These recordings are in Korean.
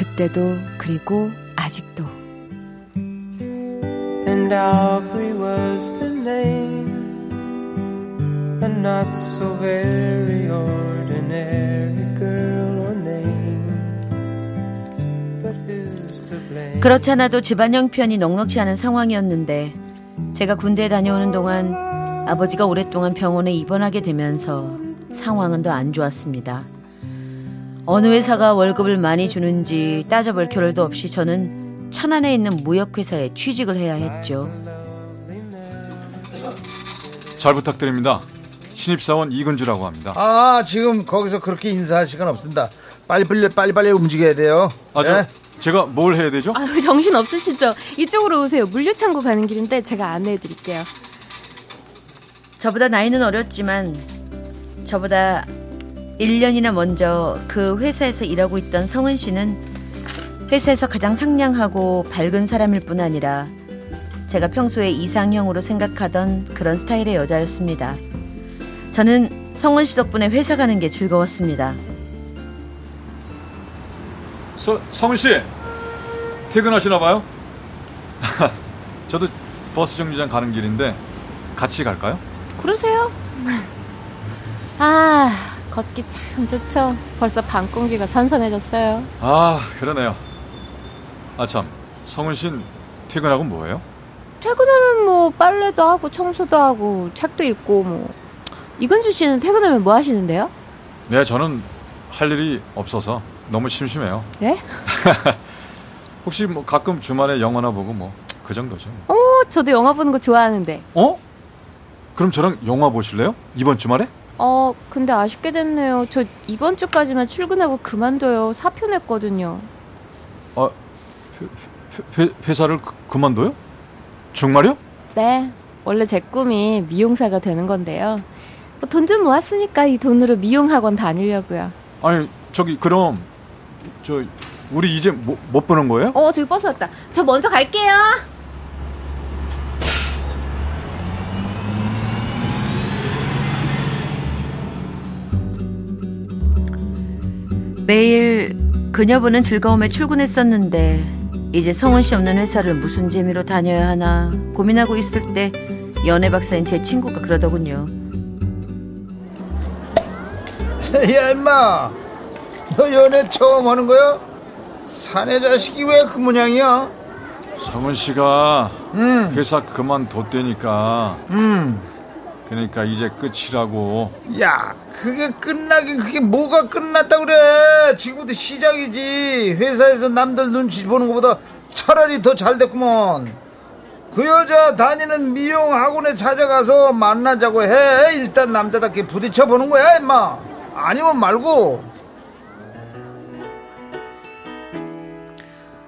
그때도 그리고 아직도 And Aubrey was her name A not so very ordinary girl or name But who's to blame 그렇잖아도 집안 형편이 넉넉지 않은 상황이었는데 제가 군대에 다녀오는 동안 아버지가 오랫동안 병원에 입원하게 되면서 상황은 더 안 좋았습니다. 어느 회사가 월급을 많이 주는지 따져볼 겨를도 없이 저는 천안에 있는 무역회사에 취직을 해야 했죠. 잘 부탁드립니다. 신입사원 이근주라고 합니다. 아, 지금 거기서 그렇게 인사할 시간 없습니다. 빨리 빨리 빨리 빨리 움직여야 돼요. 아, 저, 네? 제가 뭘 해야 되죠? 아, 정신 없으시죠? 이쪽으로 오세요. 물류창고 가는 길인데 제가 안내해 드릴게요. 저보다 나이는 어렸지만 저보다 1년이나 먼저 그 회사에서 일하고 있던 성은 씨는 회사에서 가장 상냥하고 밝은 사람일 뿐 아니라 제가 평소에 이상형으로 생각하던 그런 스타일의 여자였습니다. 저는 성은 씨 덕분에 회사 가는 게 즐거웠습니다. 서, 성은 씨 퇴근하시나 봐요? 저도 버스 정류장 가는 길인데 같이 갈까요? 그러세요? 아, 걷기 참 좋죠. 벌써 밤 공기가 선선해졌어요. 아, 그러네요. 아, 참. 성은 씨는 퇴근하고 뭐해요? 퇴근하면 뭐 빨래도 하고 청소도 하고 책도 읽고 뭐. 이근주 씨는 퇴근하면 뭐 하시는데요? 네, 저는 할 일이 없어서 너무 심심해요. 네? 혹시 뭐 가끔 주말에 영화나 보고 뭐 그 정도죠. 어, 저도 영화 보는 거 좋아하는데. 어? 그럼 저랑 영화 보실래요? 이번 주말에? 어, 근데 아쉽게 됐네요. 저 이번 주까지만 출근하고 그만둬요. 사표 냈거든요. 아, 회, 회, 회사를 그, 그만둬요? 정말요? 네. 원래 제 꿈이 미용사가 되는 건데요. 뭐 돈좀 모았으니까 이 돈으로 미용학원 다니려고요. 아니, 저기 그럼 저 우리 이제 뭐, 못 보는 거예요? 어, 저기 버스 왔다. 저 먼저 갈게요. 매일 그녀분은 즐거움에 출근했었는데 이제 성은 씨 없는 회사를 무슨 재미로 다녀야 하나 고민하고 있을 때 연애 박사인 제 친구가 그러더군요. 야 임마, 너 연애 처음 하는 거야? 사내 자식이 왜 그 모양이야? 성은 씨가 음. 회사 그만뒀대니까. 음. 그러니까 이제 끝이라고. 야, 그게 끝나긴 그게 뭐가 끝났다 그래. 지금부터 시작이지. 회사에서 남들 눈치 보는 것보다 차라리 더 잘 됐구먼. 그 여자 다니는 미용 학원에 찾아가서 만나자고 해. 일단 남자답게 부딪혀 보는 거야, 임마. 아니면 말고.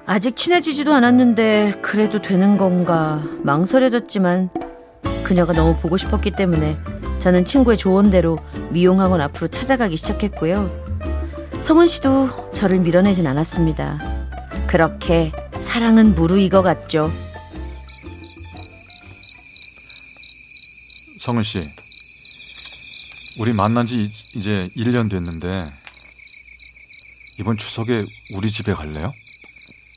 아직 친해지지도 않았는데 그래도 되는 건가 망설여졌지만 그녀가 너무 보고 싶었기 때문에 저는 친구의 조언대로 미용학원 앞으로 찾아가기 시작했고요. 성은 씨도 저를 밀어내진 않았습니다. 그렇게 사랑은 무르익어갔죠. 성은 씨, 우리 만난 지 이제 1년 됐는데 이번 추석에 우리 집에 갈래요?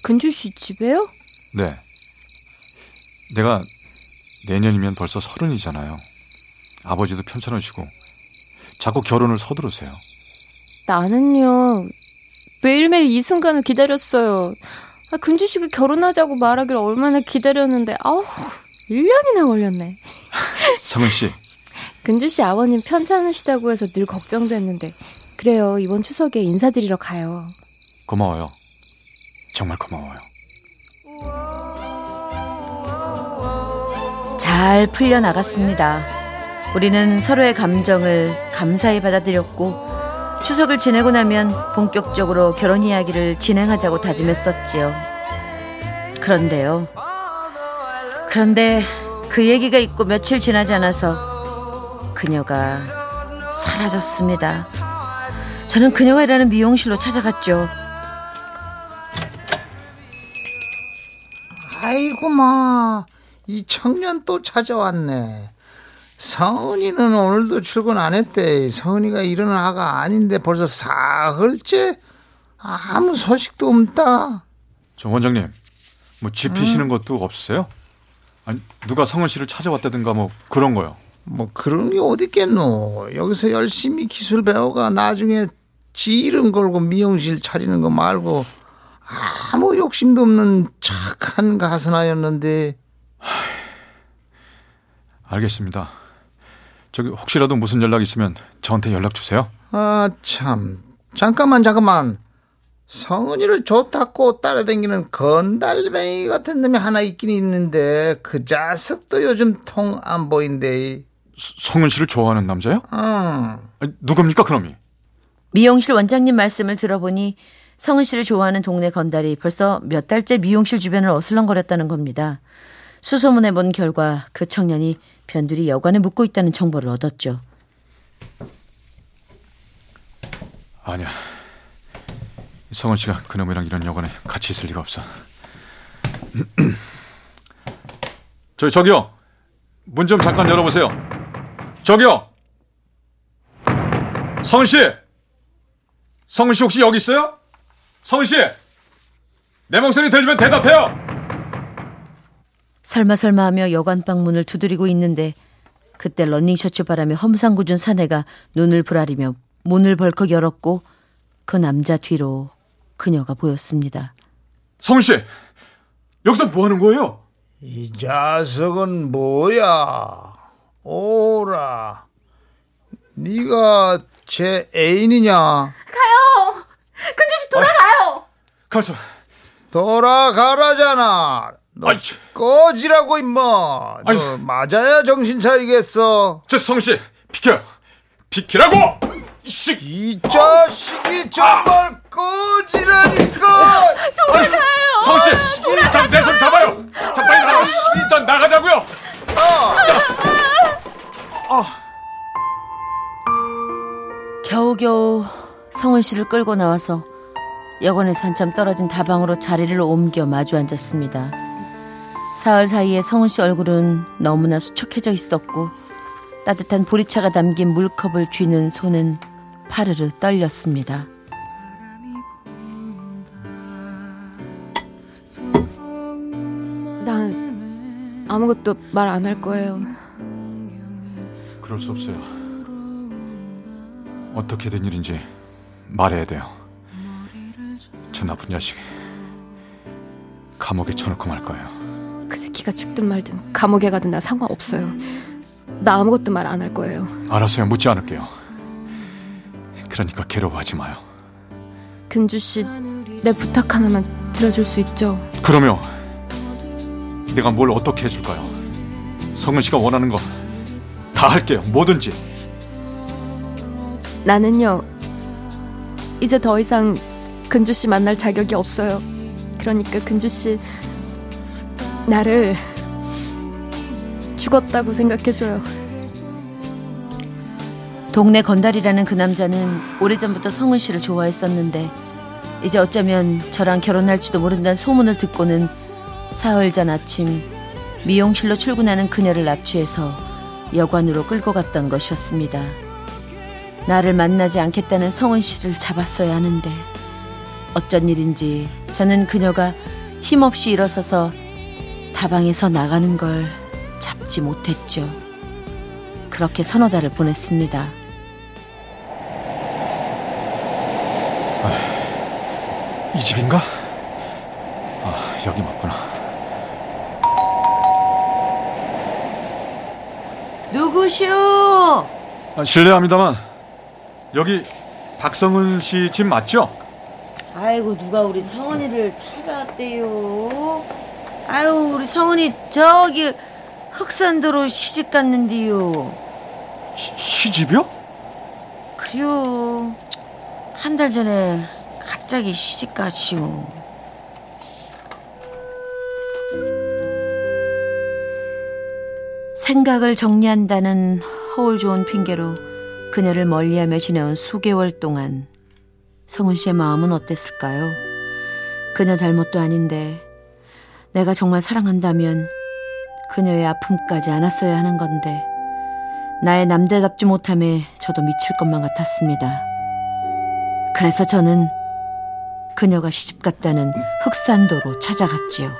근주 씨 집에요? 네. 내가 내년이면 벌써 서른이잖아요. 아버지도 편찮으시고 자꾸 결혼을 서두르세요. 나는요 매일매일 이 순간을 기다렸어요. 아, 근주 씨가 결혼하자고 말하기를 얼마나 기다렸는데 아우 1년이나 걸렸네. 성은 씨. 근주 씨 아버님 편찮으시다고 해서 늘 걱정됐는데 그래요 이번 추석에 인사드리러 가요. 고마워요. 정말 고마워요. 잘 풀려나갔습니다. 우리는 서로의 감정을 감사히 받아들였고 추석을 지내고 나면 본격적으로 결혼 이야기를 진행하자고 다짐했었지요. 그런데요. 그런데 그 얘기가 있고 며칠 지나지 않아서 그녀가 사라졌습니다. 저는 그녀가 일하는 미용실로 찾아갔죠. 아이고 마 이 청년 또 찾아왔네. 성은이는 오늘도 출근 안 했대. 성은이가 이러는 아가 아닌데 벌써 사흘째 아무 소식도 없다. 정 원장님, 뭐 집히시는 것도 없으세요? 아니 누가 성은 씨를 찾아왔다든가 뭐 그런 거요. 뭐 그런 게 어딨겠노. 여기서 열심히 기술 배워가 나중에 지 이름 걸고 미용실 차리는 거 말고 아무 욕심도 없는 착한 가수나였는데 알겠습니다. 저기 혹시라도 무슨 연락 있으면 저한테 연락 주세요. 아 참 잠깐만 잠깐만 성은이를 좋다고 따라다니는 건달뱅이 같은 놈이 하나 있긴 있는데 그 자식도 요즘 통 안 보인대 서- 성은 씨를 좋아하는 남자요? 응. 아니, 누굽니까 그놈이? 미용실 원장님 말씀을 들어보니 성은 씨를 좋아하는 동네 건달이 벌써 몇 달째 미용실 주변을 어슬렁거렸다는 겁니다. 수소문해 본 결과 그 청년이 변두리 여관에 묵고 있다는 정보를 얻었죠. 아니야. 성은 씨가 그놈이랑 이런 여관에 같이 있을 리가 없어. 저 저기요. 문 좀 잠깐 열어보세요. 저기요. 성은 씨. 성은 씨 혹시 여기 있어요? 성은 씨. 내 목소리 들리면 대답해요. 설마 설마 하며 여관방 문을 두드리고 있는데 그때 런닝셔츠 바람에 험상궂은 사내가 눈을 부라리며 문을 벌컥 열었고 그 남자 뒤로 그녀가 보였습니다. 성은 씨. 여기서 뭐 하는 거예요? 이 자식은 뭐야 오라 네가 제 애인이냐 가요! 근주 씨 돌아가요! 가서. 돌아가라잖아 너 아이, 저- 꺼지라고 임마 너. 맞아야 정신 차리겠어 저 성은 씨 비켜. 비키라고. 이씨. 이 자식이 정말 꺼지라니까 성우 씨, 자, 내손 잡아요. 자, 빨리 나가. 자, 나가자고요. 겨우겨우 성은 씨를 끌고 나와서 여관에서 한참 떨어진 다방으로 자리를 옮겨 마주 앉았습니다. 사흘 사이에 성은 씨 얼굴은 너무나 수척해져 있었고 따뜻한 보리차가 담긴 물컵을 쥐는 손은 파르르 떨렸습니다. 난 아무것도 말 안 할 거예요. 그럴 수 없어요. 어떻게 된 일인지 말해야 돼요. 저 나쁜 자식. 감옥에 쳐놓고 말 거예요. 그 새끼가 죽든 말든 감옥에 가든 나 상관없어요. 나 아무것도 말 안 할 거예요. 알아서요. 묻지 않을게요. 그러니까 괴로워하지 마요. 근주 씨, 내 부탁 하나만 들어줄 수 있죠? 그러면 내가 뭘 어떻게 해줄까요? 성은 씨가 원하는 거 다 할게요. 뭐든지. 나는요, 이제 더 이상 근주 씨 만날 자격이 없어요. 그러니까 근주 씨, 나를 죽었다고 생각해줘요. 동네 건달이라는 그 남자는 오래전부터 성은 씨를 좋아했었는데 이제 어쩌면 저랑 결혼할지도 모른다는 소문을 듣고는 사흘 전 아침 미용실로 출근하는 그녀를 납치해서 여관으로 끌고 갔던 것이었습니다. 나를 만나지 않겠다는 성은 씨를 잡았어야 하는데 어쩐 일인지 저는 그녀가 힘없이 일어서서 다방에서 나가는 걸 잡지 못했죠. 그렇게 서너 달을 보냈습니다. 이 집인가? 아, 여기 맞구나. 누구시오? 아, 실례합니다만 여기 박성은 씨 집 맞죠? 아이고 누가 우리 성은이를 찾아왔대요. 아유 우리 성은이 저기 흑산도로 시집 갔는데요. 시, 시집이요? 그래요. 한 달 전에 갑자기 시집 가시오. 생각을 정리한다는 허울 좋은 핑계로 그녀를 멀리하며 지내온 수개월 동안 성훈 씨의 마음은 어땠을까요? 그녀 잘못도 아닌데 내가 정말 사랑한다면 그녀의 아픔까지 안았어야 하는 건데 나의 남자답지 못함에 저도 미칠 것만 같았습니다. 그래서 저는 그녀가 시집 갔다는 흑산도로 찾아갔지요.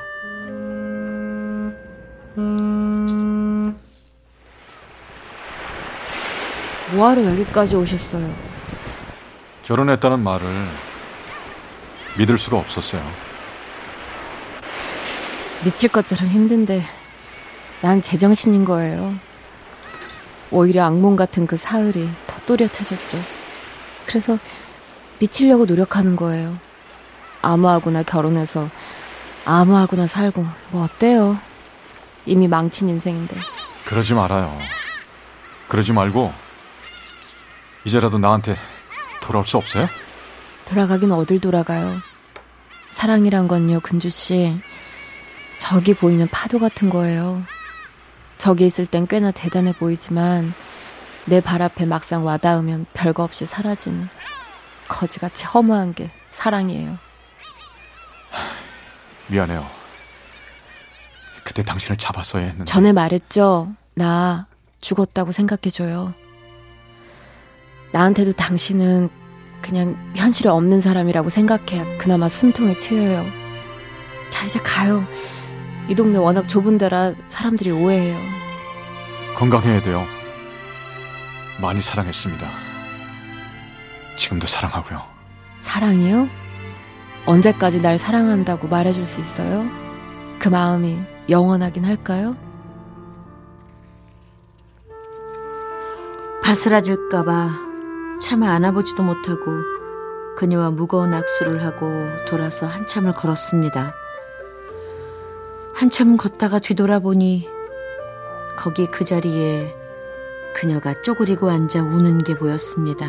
뭐하러 여기까지 오셨어요? 결혼했다는 말을 믿을 수가 없었어요. 미칠 것처럼 힘든데 난 제정신인 거예요. 오히려 악몽 같은 그 사흘이 더 또렷해졌죠. 그래서 미치려고 노력하는 거예요. 아무하고나 결혼해서 아무하고나 살고 뭐 어때요? 이미 망친 인생인데. 그러지 말아요. 그러지 말고 이제라도 나한테 돌아올 수 없어요? 돌아가긴 어딜 돌아가요. 사랑이란 건요, 근주 씨. 저기 보이는 파도 같은 거예요. 저기 있을 땐 꽤나 대단해 보이지만 내 발 앞에 막상 와닿으면 별거 없이 사라지는 거지같이 허무한 게 사랑이에요. 미안해요. 그때 당신을 잡았어야 했는데. 전에 말했죠. 나 죽었다고 생각해줘요. 나한테도 당신은 그냥 현실에 없는 사람이라고 생각해야 그나마 숨통이 트여요. 자, 이제 가요. 이 동네 워낙 좁은 데라 사람들이 오해해요. 건강해야 돼요. 많이 사랑했습니다. 지금도 사랑하고요. 사랑이요? 언제까지 날 사랑한다고 말해줄 수 있어요? 그 마음이 영원하긴 할까요? 바스라질까봐 차마 안아보지도 못하고 그녀와 무거운 악수를 하고 돌아서 한참을 걸었습니다. 한참 걷다가 뒤돌아보니 거기 그 자리에 그녀가 쪼그리고 앉아 우는 게 보였습니다.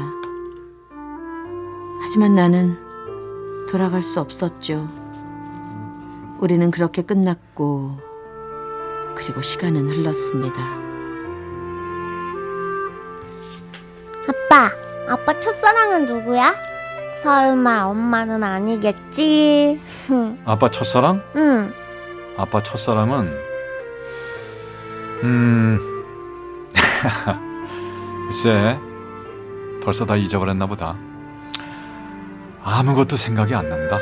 하지만 나는 돌아갈 수 없었죠. 우리는 그렇게 끝났고 그리고 시간은 흘렀습니다. 아빠, 아빠 첫사랑은 누구야? 설마 엄마는 아니겠지? 아빠 첫사랑? 응. 아빠 첫사랑은? 음 글쎄 벌써 다 잊어버렸나 보다. 아무것도 생각이 안 난다